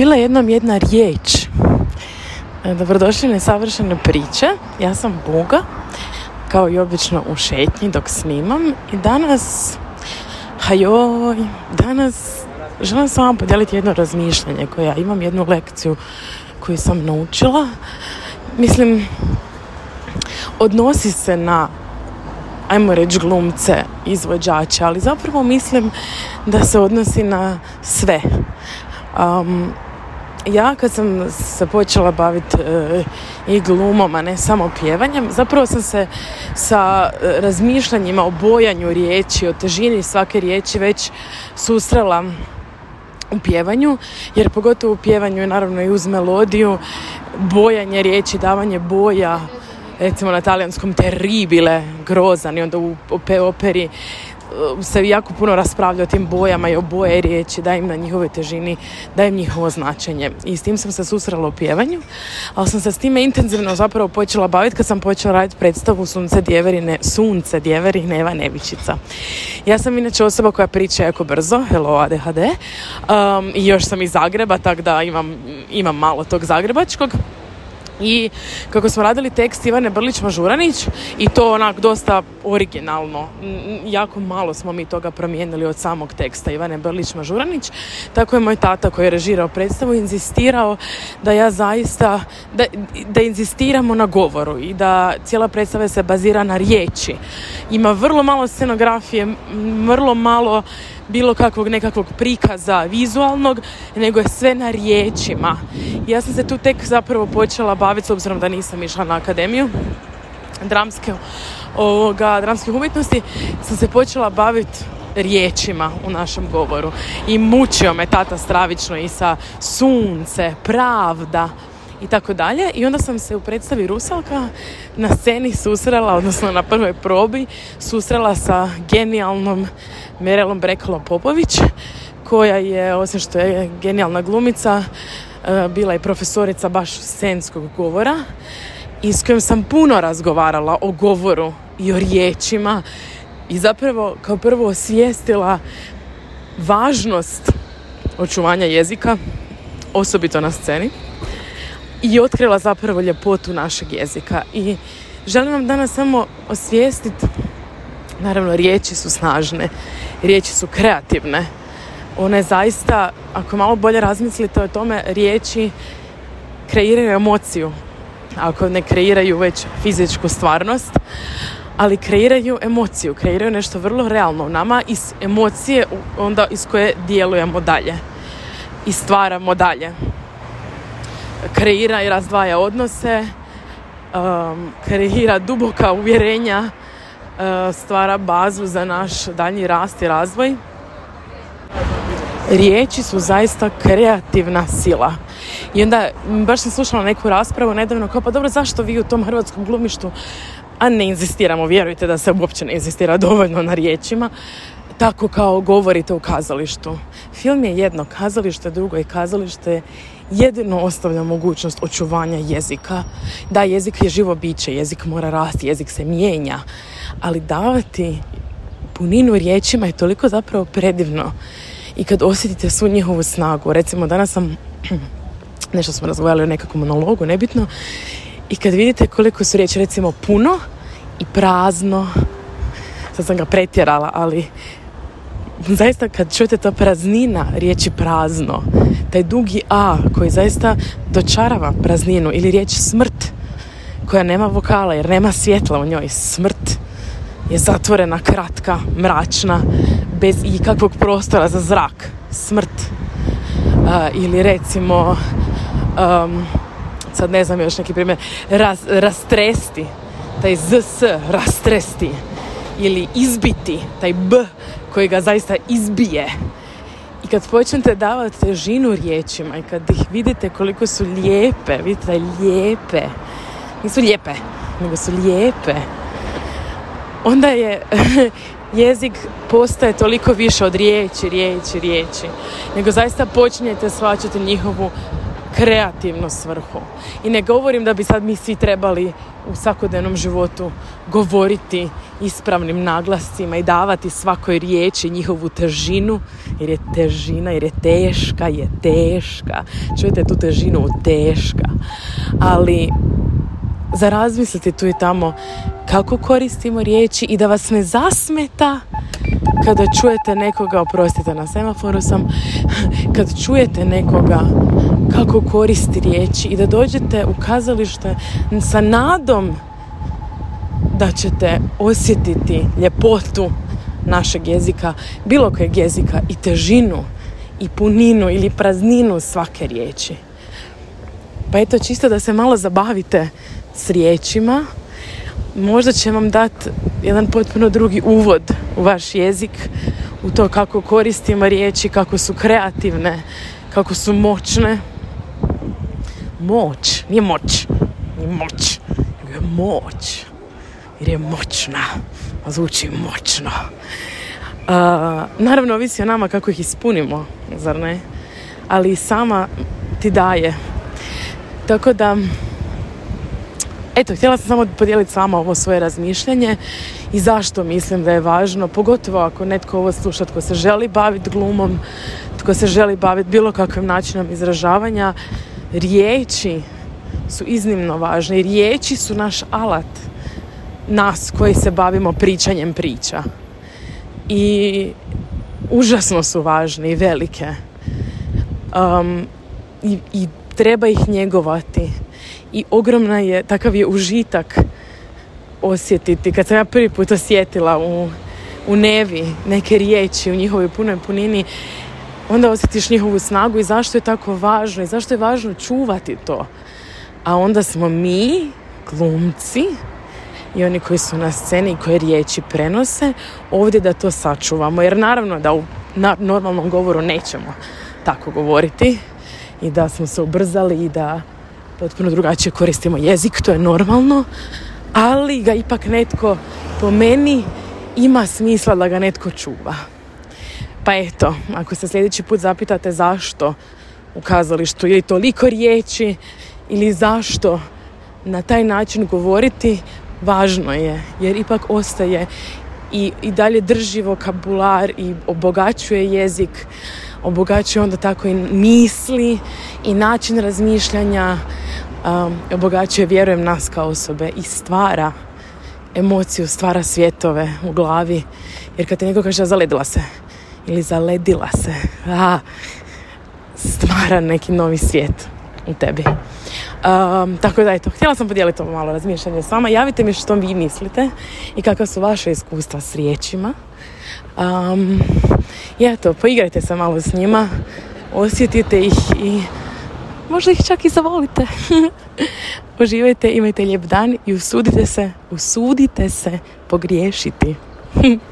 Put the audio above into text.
bila je jednom jedna riječ. E, dobrodošli na savršene priče. Ja sam Boga, kao i obično u šetnji dok snimam. I danas, hajoj, danas želim s vama podijeliti jedno razmišljanje koje ja imam, jednu lekciju koju sam naučila. Mislim, odnosi se na ajmo reći glumce, izvođače, ali zapravo mislim da se odnosi na sve. Um, ja kad sam se počela baviti e, i glumom, a ne samo pjevanjem, zapravo sam se sa e, razmišljanjima o bojanju riječi, o težini svake riječi već susrela u pjevanju, jer pogotovo u pjevanju je naravno i uz melodiju bojanje riječi, davanje boja, recimo na talijanskom teribile, grozan i onda u operi se jako puno raspravlja o tim bojama i o boje riječi, da im na njihovoj težini, im njihovo značenje. I s tim sam se susrela u pjevanju, ali sam se s time intenzivno zapravo počela baviti kad sam počela raditi predstavu Sunce djeverine, Sunce djeveri Neva Nevičica. Ja sam inače osoba koja priča jako brzo, hello ADHD, um, i još sam iz Zagreba, tako da imam, imam malo tog zagrebačkog i kako smo radili tekst Ivane Brlić-Mažuranić i to onak dosta originalno. Jako malo smo mi toga promijenili od samog teksta Ivane Brlić-Mažuranić. Tako je moj tata koji je režirao predstavu inzistirao da ja zaista, da, da inzistiramo na govoru i da cijela predstava se bazira na riječi. Ima vrlo malo scenografije, vrlo malo bilo kakvog nekakvog prikaza vizualnog, nego je sve na riječima. Ja sam se tu tek zapravo počela baviti, s obzirom da nisam išla na akademiju dramske, ovoga, dramskih umjetnosti, sam se počela baviti riječima u našem govoru. I mučio me tata stravično i sa sunce, pravda, i tako dalje. I onda sam se u predstavi Rusalka na sceni susrela, odnosno na prvoj probi, susrela sa genijalnom Merelom Brekalom Popović, koja je, osim što je genijalna glumica, e, bila i profesorica baš scenskog govora i s kojom sam puno razgovarala o govoru i o riječima i zapravo kao prvo osvijestila važnost očuvanja jezika, osobito na sceni i otkrila zapravo ljepotu našeg jezika. I želim vam danas samo osvijestiti naravno riječi su snažne riječi su kreativne. One zaista ako malo bolje razmislite o tome riječi kreiraju emociju ako ne kreiraju već fizičku stvarnost ali kreiraju emociju kreiraju nešto vrlo realno u nama iz emocije onda iz koje djelujemo dalje i stvaramo dalje kreira i razdvaja odnose, um, kreira duboka uvjerenja, uh, stvara bazu za naš daljnji rast i razvoj. Riječi su zaista kreativna sila. I onda, baš sam slušala neku raspravu nedavno, kao pa dobro, zašto vi u tom hrvatskom glumištu, a ne inzistiramo, vjerujte da se uopće ne inzistira dovoljno na riječima, tako kao govorite u kazalištu. Film je jedno, kazalište drugo i kazalište jedino ostavlja mogućnost očuvanja jezika. Da, jezik je živo biće, jezik mora rasti, jezik se mijenja, ali davati puninu riječima je toliko zapravo predivno. I kad osjetite svu njihovu snagu, recimo danas sam, nešto smo razgovarali o nekakvom monologu, nebitno, i kad vidite koliko su riječi, recimo puno i prazno, sad sam ga pretjerala, ali zaista kad čujete ta praznina riječi prazno, taj dugi A koji zaista dočarava prazninu ili riječ smrt koja nema vokala jer nema svjetla u njoj. Smrt je zatvorena, kratka, mračna, bez ikakvog prostora za zrak. Smrt. ili recimo, um, sad ne znam još neki primjer, rastresti, taj zs, rastresti. Ili izbiti, taj b koji ga zaista izbije. I kad počnete davati težinu riječima i kad ih vidite koliko su lijepe, vidite lijepe, nisu lijepe, nego su lijepe, onda je jezik postaje toliko više od riječi, riječi, riječi, nego zaista počinjete svačati njihovu kreativnu svrhu. I ne govorim da bi sad mi svi trebali u svakodnevnom životu govoriti ispravnim naglascima i davati svakoj riječi njihovu težinu, jer je težina, jer je teška, je teška. Čujete tu težinu, teška. Ali za razmisliti tu i tamo kako koristimo riječi i da vas ne zasmeta kada čujete nekoga, oprostite na semaforu sam, kad čujete nekoga kako koristi riječi i da dođete u kazalište sa nadom da ćete osjetiti ljepotu našeg jezika, bilo kojeg jezika i težinu i puninu ili prazninu svake riječi. Pa eto, čisto da se malo zabavite s riječima, možda će vam dati jedan potpuno drugi uvod u vaš jezik, u to kako koristimo riječi, kako su kreativne, kako su moćne. Moć, nije moć, nije moć, nego je moć, jer je moćna, a zvuči moćno. naravno, ovisi o nama kako ih ispunimo, zar ne? Ali sama ti daje. Tako da, Eto, htjela sam samo podijeliti sama ovo svoje razmišljanje i zašto mislim da je važno, pogotovo ako netko ovo sluša tko se želi baviti glumom, tko se želi baviti bilo kakvim načinom izražavanja, riječi su iznimno važne riječi su naš alat nas koji se bavimo pričanjem priča. I užasno su važne i velike. Um, i, I treba ih njegovati i ogromna je, takav je užitak osjetiti. Kad sam ja prvi put osjetila u, u nevi neke riječi u njihovoj punoj punini, onda osjetiš njihovu snagu i zašto je tako važno i zašto je važno čuvati to. A onda smo mi, glumci, i oni koji su na sceni i koje riječi prenose, ovdje da to sačuvamo. Jer naravno da u normalnom govoru nećemo tako govoriti i da smo se ubrzali i da potpuno drugačije koristimo jezik, to je normalno, ali ga ipak netko po meni ima smisla da ga netko čuva. Pa eto, ako se sljedeći put zapitate zašto u kazalištu ili toliko riječi ili zašto na taj način govoriti, važno je jer ipak ostaje i, i dalje drži vokabular i obogaćuje jezik, obogaćuje onda tako i misli i način razmišljanja, um, obogaćuje, vjerujem, nas kao osobe i stvara emociju, stvara svjetove u glavi. Jer kad te neko kaže zaledila se ili zaledila se, a, stvara neki novi svijet u tebi. Um, tako da, eto, htjela sam podijeliti ovo malo razmišljanje s vama. Javite mi što vi mislite i kakva su vaše iskustva s riječima. Um, I eto, poigrajte se malo s njima, osjetite ih i možda ih čak i zavolite. Uživajte, imajte lijep dan i usudite se, usudite se pogriješiti.